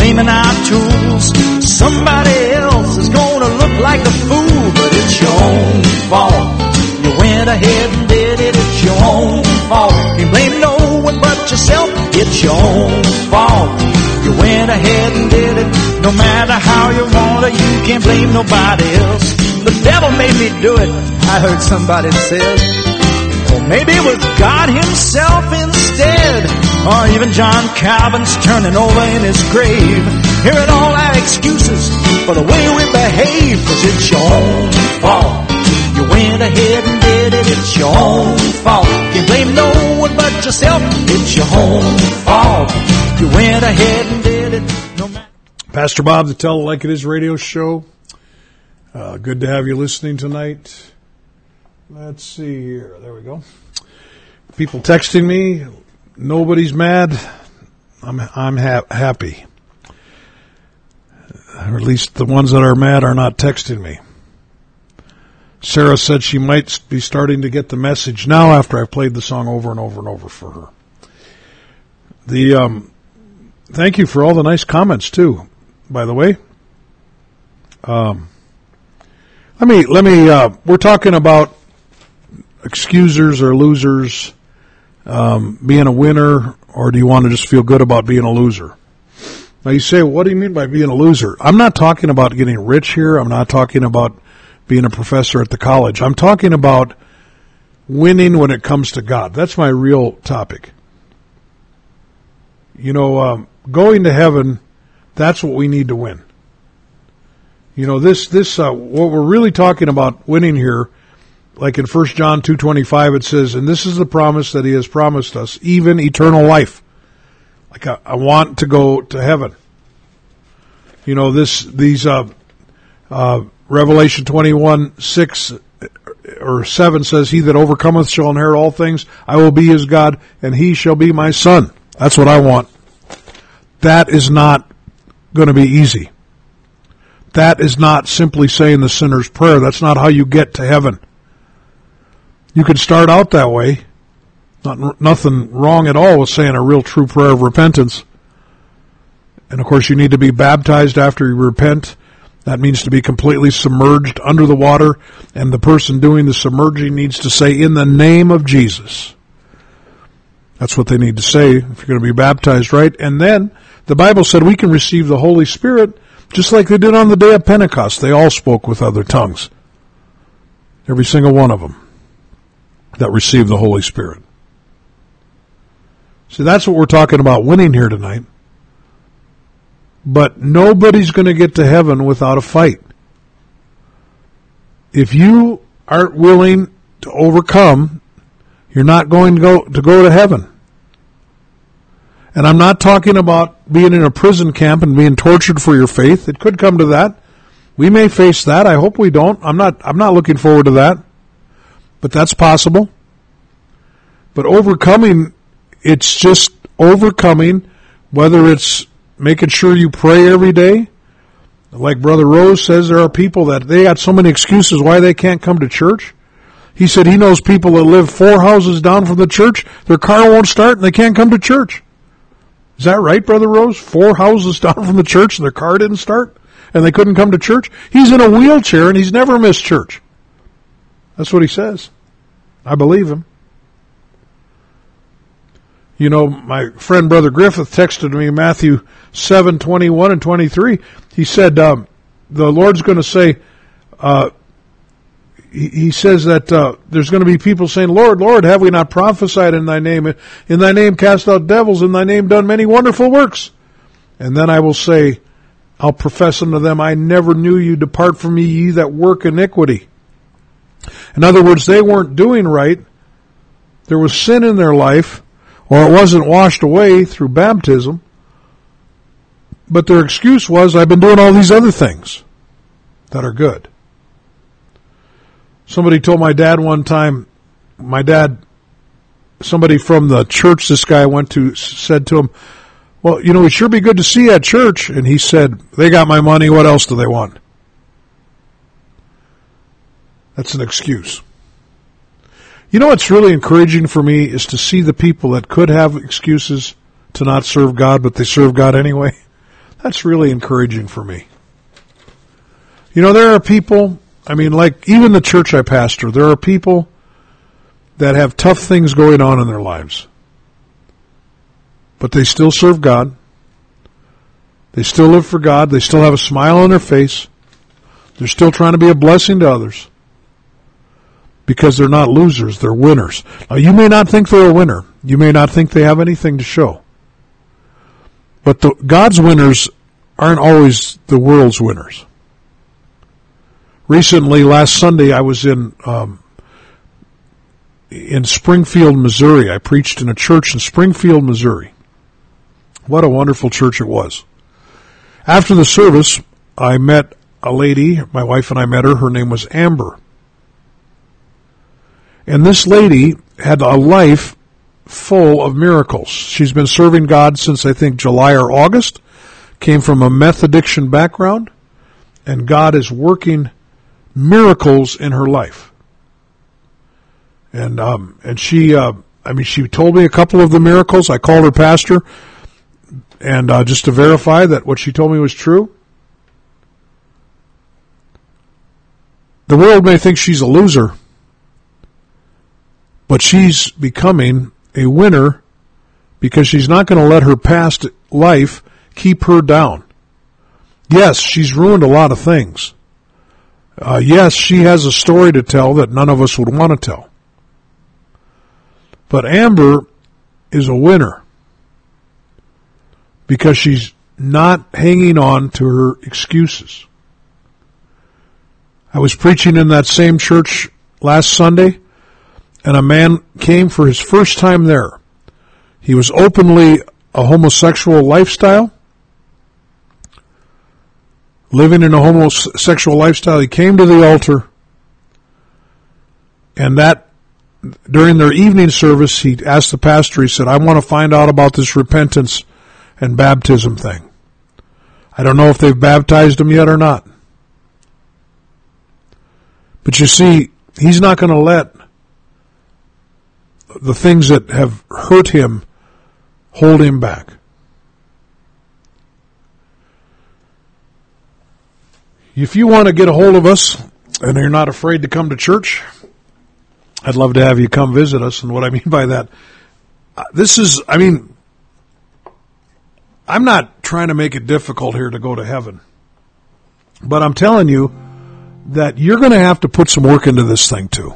blaming our tools. Somebody else is gonna look like a fool, but it's your own fault. You went ahead and did it, it's your own fault. You blame no one but yourself, it's your own fault. You went ahead and did it, no matter how you want it, you can't blame nobody else. The devil made me do it. I heard somebody said, or maybe it was God himself instead, or even John Calvin's turning over in his grave, hearing all our excuses for the way we behave, cause it's your own fault. You went ahead and did it, it's your own fault. You blame no one but yourself, it's your own fault. You went ahead and did it, no matter. Pastor Bob, the Tell It Like It Is radio show. Uh, good to have you listening tonight. Let's see here. There we go. People texting me. Nobody's mad. I'm I'm ha- happy. Or at least the ones that are mad are not texting me. Sarah said she might be starting to get the message now after I've played the song over and over and over for her. The um, thank you for all the nice comments too. By the way, um, let me let me. Uh, we're talking about excusers or losers, um, being a winner, or do you want to just feel good about being a loser? Now you say, what do you mean by being a loser? I'm not talking about getting rich here. I'm not talking about being a professor at the college. I'm talking about winning when it comes to God. That's my real topic. You know, um, going to heaven, that's what we need to win. You know, this, this, uh, what we're really talking about winning here, like in 1 John 2.25 it says, and this is the promise that he has promised us, even eternal life. Like I, I want to go to heaven. You know, this, these, uh, uh, Revelation 21, 6 or 7 says, He that overcometh shall inherit all things. I will be his God, and he shall be my son. That's what I want. That is not going to be easy. That is not simply saying the sinner's prayer. That's not how you get to heaven. You can start out that way. Not, nothing wrong at all with saying a real true prayer of repentance. And of course you need to be baptized after you repent that means to be completely submerged under the water, and the person doing the submerging needs to say, in the name of Jesus. That's what they need to say if you're going to be baptized, right? And then the Bible said we can receive the Holy Spirit just like they did on the day of Pentecost. They all spoke with other tongues. Every single one of them that received the Holy Spirit. See, that's what we're talking about winning here tonight. But nobody's going to get to heaven without a fight. If you aren't willing to overcome, you're not going to go to go to heaven. And I'm not talking about being in a prison camp and being tortured for your faith. It could come to that. We may face that. I hope we don't. I'm not I'm not looking forward to that. But that's possible. But overcoming it's just overcoming whether it's making sure you pray every day. Like Brother Rose says, there are people that they got so many excuses why they can't come to church. He said he knows people that live four houses down from the church, their car won't start and they can't come to church. Is that right, Brother Rose? Four houses down from the church and their car didn't start and they couldn't come to church? He's in a wheelchair and he's never missed church. That's what he says. I believe him. You know, my friend Brother Griffith texted me Matthew 7, 21 and 23. He said, um, the Lord's going to say, uh, he, says that uh, there's going to be people saying, Lord, Lord, have we not prophesied in thy name? In thy name cast out devils, in thy name done many wonderful works. And then I will say, I'll profess unto them, I never knew you, depart from me, ye that work iniquity. In other words, they weren't doing right. There was sin in their life or it wasn't washed away through baptism. But their excuse was, I've been doing all these other things that are good. Somebody told my dad one time, my dad, somebody from the church this guy went to said to him, well, you know, it'd sure be good to see you at church. And he said, they got my money. What else do they want? That's an excuse. You know what's really encouraging for me is to see the people that could have excuses to not serve God, but they serve God anyway. That's really encouraging for me. You know, there are people, I mean, like even the church I pastor, there are people that have tough things going on in their lives. But they still serve God. They still live for God. They still have a smile on their face. They're still trying to be a blessing to others because they're not losers, they're winners. Now you may not think they're a winner. You may not think they have anything to show. But the, God's winners aren't always the world's winners. Recently, last Sunday, I was in um, in Springfield, Missouri. I preached in a church in Springfield, Missouri. What a wonderful church it was. After the service, I met a lady. My wife and I met her. Her name was Amber. And this lady had a life full of miracles. She's been serving God since I think July or August, came from a meth addiction background, and God is working miracles in her life. And um, and she, uh, I mean, she told me a couple of the miracles. I called her pastor, and uh, just to verify that what she told me was true. The world may think she's a loser but she's becoming a winner because she's not going to let her past life keep her down. Yes, she's ruined a lot of things. Uh, yes, she has a story to tell that none of us would want to tell. But Amber is a winner because she's not hanging on to her excuses. I was preaching in that same church last Sunday, and a man came for his first time there. He was openly a homosexual lifestyle, living in a homosexual lifestyle. He came to the altar, and that during their evening service, he asked the pastor, he said, I want to find out about this repentance and baptism thing. I don't know if they've baptized him yet or not. But you see, he's not going to let the things that have hurt him hold him back. If you want to get a hold of us and you're not afraid to come to church, I'd love to have you come visit us. And what I mean by that, uh, this is, I mean, I'm not trying to make it difficult here to go to heaven. But I'm telling you that you're going to have to put some work into this thing too.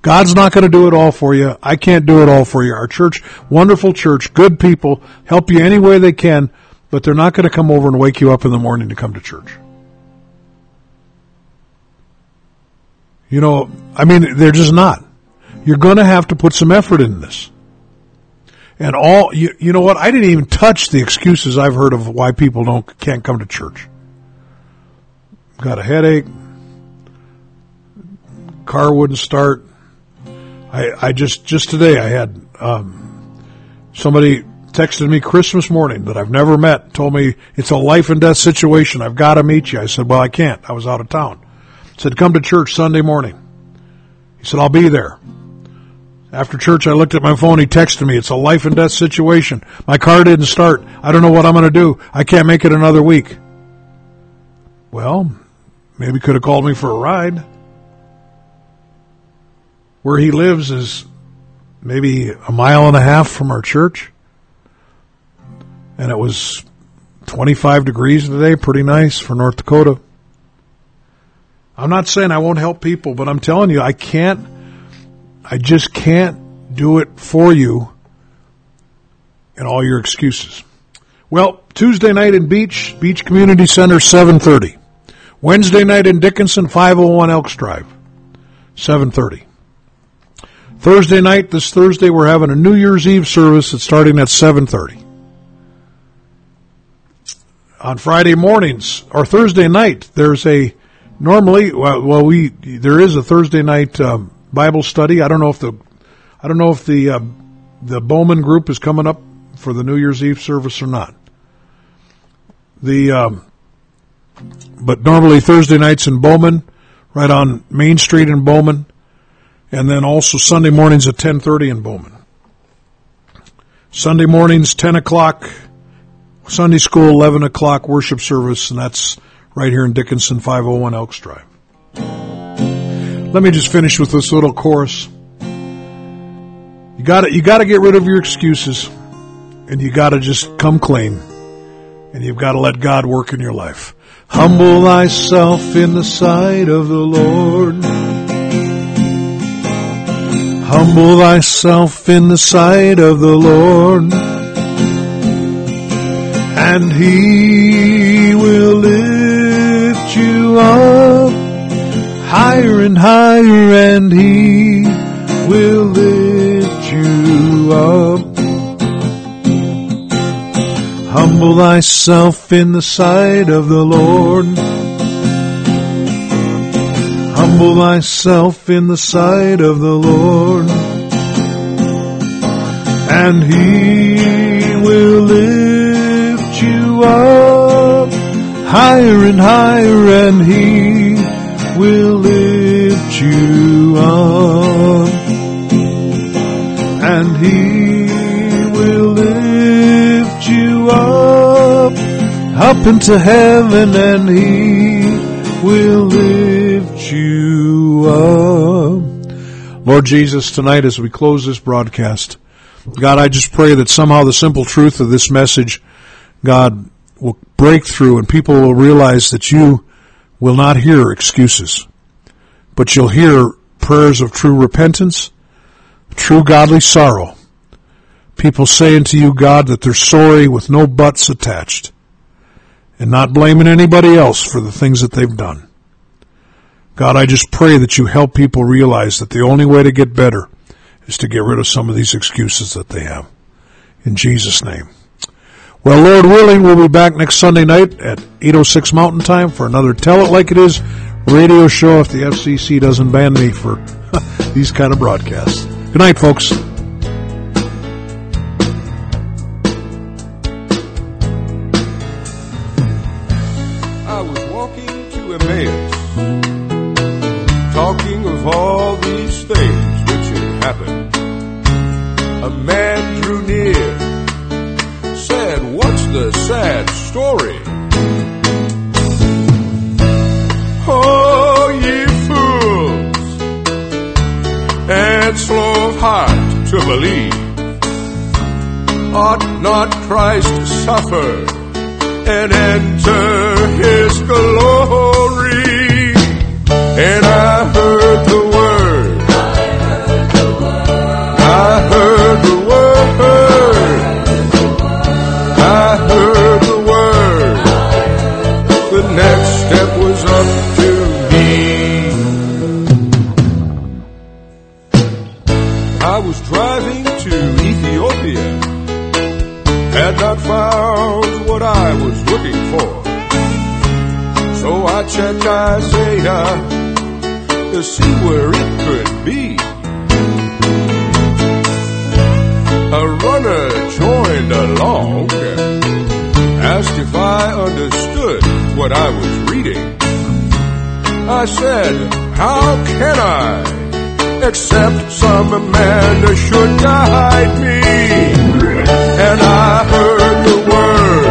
God's not going to do it all for you. I can't do it all for you. Our church, wonderful church, good people, help you any way they can, but they're not going to come over and wake you up in the morning to come to church. You know, I mean, they're just not. You're going to have to put some effort in this. And all you, you know what? I didn't even touch the excuses I've heard of why people don't can't come to church. Got a headache. Car wouldn't start. I I just just today I had um, somebody texted me Christmas morning that I've never met. Told me it's a life and death situation. I've got to meet you. I said, well, I can't. I was out of town. Said, come to church Sunday morning. He said, I'll be there. After church, I looked at my phone. He texted me. It's a life and death situation. My car didn't start. I don't know what I'm going to do. I can't make it another week. Well, maybe could have called me for a ride. Where he lives is maybe a mile and a half from our church. And it was 25 degrees today. Pretty nice for North Dakota. I'm not saying I won't help people, but I'm telling you, I can't I just can't do it for you and all your excuses. Well, Tuesday night in Beach, Beach Community Center, 7.30. Wednesday night in Dickinson, 501 Elks Drive, 7.30. Thursday night, this Thursday, we're having a New Year's Eve service that's starting at 7.30. On Friday mornings, or Thursday night, there's a, normally, well, well we, there is a Thursday night, um, Bible study. I don't know if the I don't know if the uh, the Bowman group is coming up for the New Year's Eve service or not. The um, but normally Thursday nights in Bowman, right on Main Street in Bowman, and then also Sunday mornings at ten thirty in Bowman. Sunday mornings ten o'clock, Sunday school eleven o'clock worship service, and that's right here in Dickinson 501 Elks Drive. Let me just finish with this little chorus. You got to you got to get rid of your excuses, and you got to just come clean, and you've got to let God work in your life. Humble thyself in the sight of the Lord. Humble thyself in the sight of the Lord, and He lift you up higher and higher and he will lift you up. Humble thyself in the sight of the Lord. Humble thyself in the sight of the Lord. And he will lift you up higher and higher and he will lift you up. And He will lift you up, up into heaven and He will lift you up. Lord Jesus, tonight as we close this broadcast, God, I just pray that somehow the simple truth of this message, God, will break through and people will realize that you will not hear excuses, but you'll hear prayers of true repentance, true godly sorrow. People saying to you, God, that they're sorry with no buts attached and not blaming anybody else for the things that they've done. God, I just pray that you help people realize that the only way to get better is to get rid of some of these excuses that they have. In Jesus' name. Well, Lord willing, we'll be back next Sunday night at 8.06 Mountain Time for another Tell It Like It Is radio show if the FCC doesn't ban me for these kind of broadcasts. Good night, folks. Story? Oh, ye fools, and slow of heart to believe. Ought not Christ to suffer and enter his glory? So I checked Isaiah to see where it could be. A runner joined along, asked if I understood what I was reading. I said, How can I? Except some man should guide me. And I heard the word.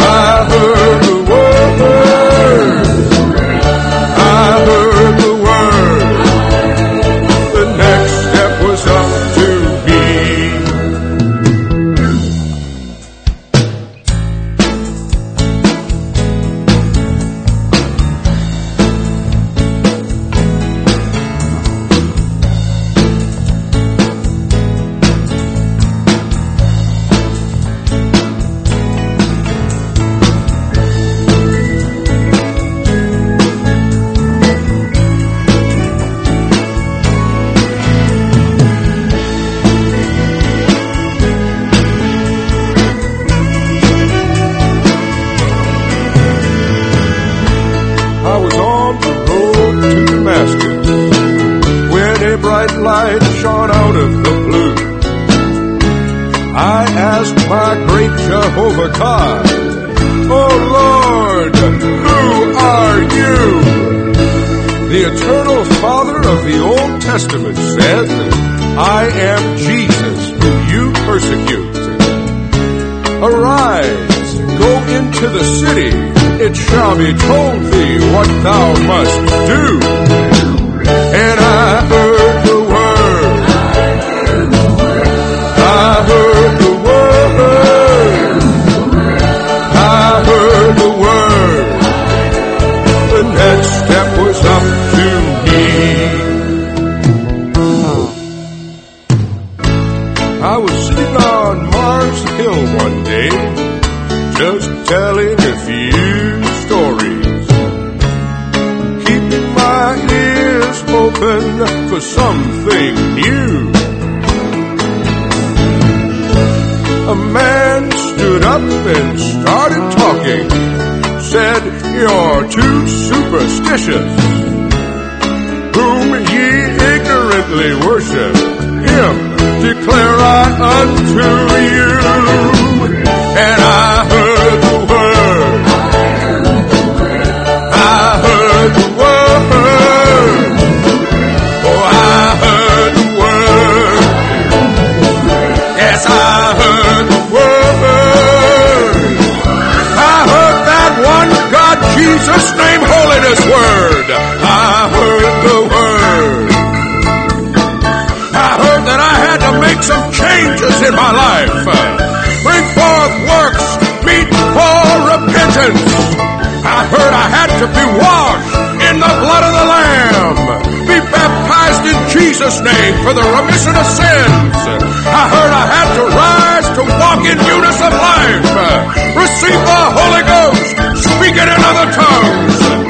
I heard the word. I was sitting on Mars Hill one day, just telling a few stories, keeping my ears open for something new. A man stood up and started talking, said, You're too superstitious, whom ye ignorantly worship. Him declare I unto you. And I heard the word. I heard the word. Oh, I heard the word. Yes, I heard the word. I heard that one God Jesus name holiness word. Make some changes in my life. Bring forth works meet for repentance. I heard I had to be washed in the blood of the Lamb. Be baptized in Jesus' name for the remission of sins. I heard I had to rise to walk in newness of life. Receive the Holy Ghost. Speak it in other tongues.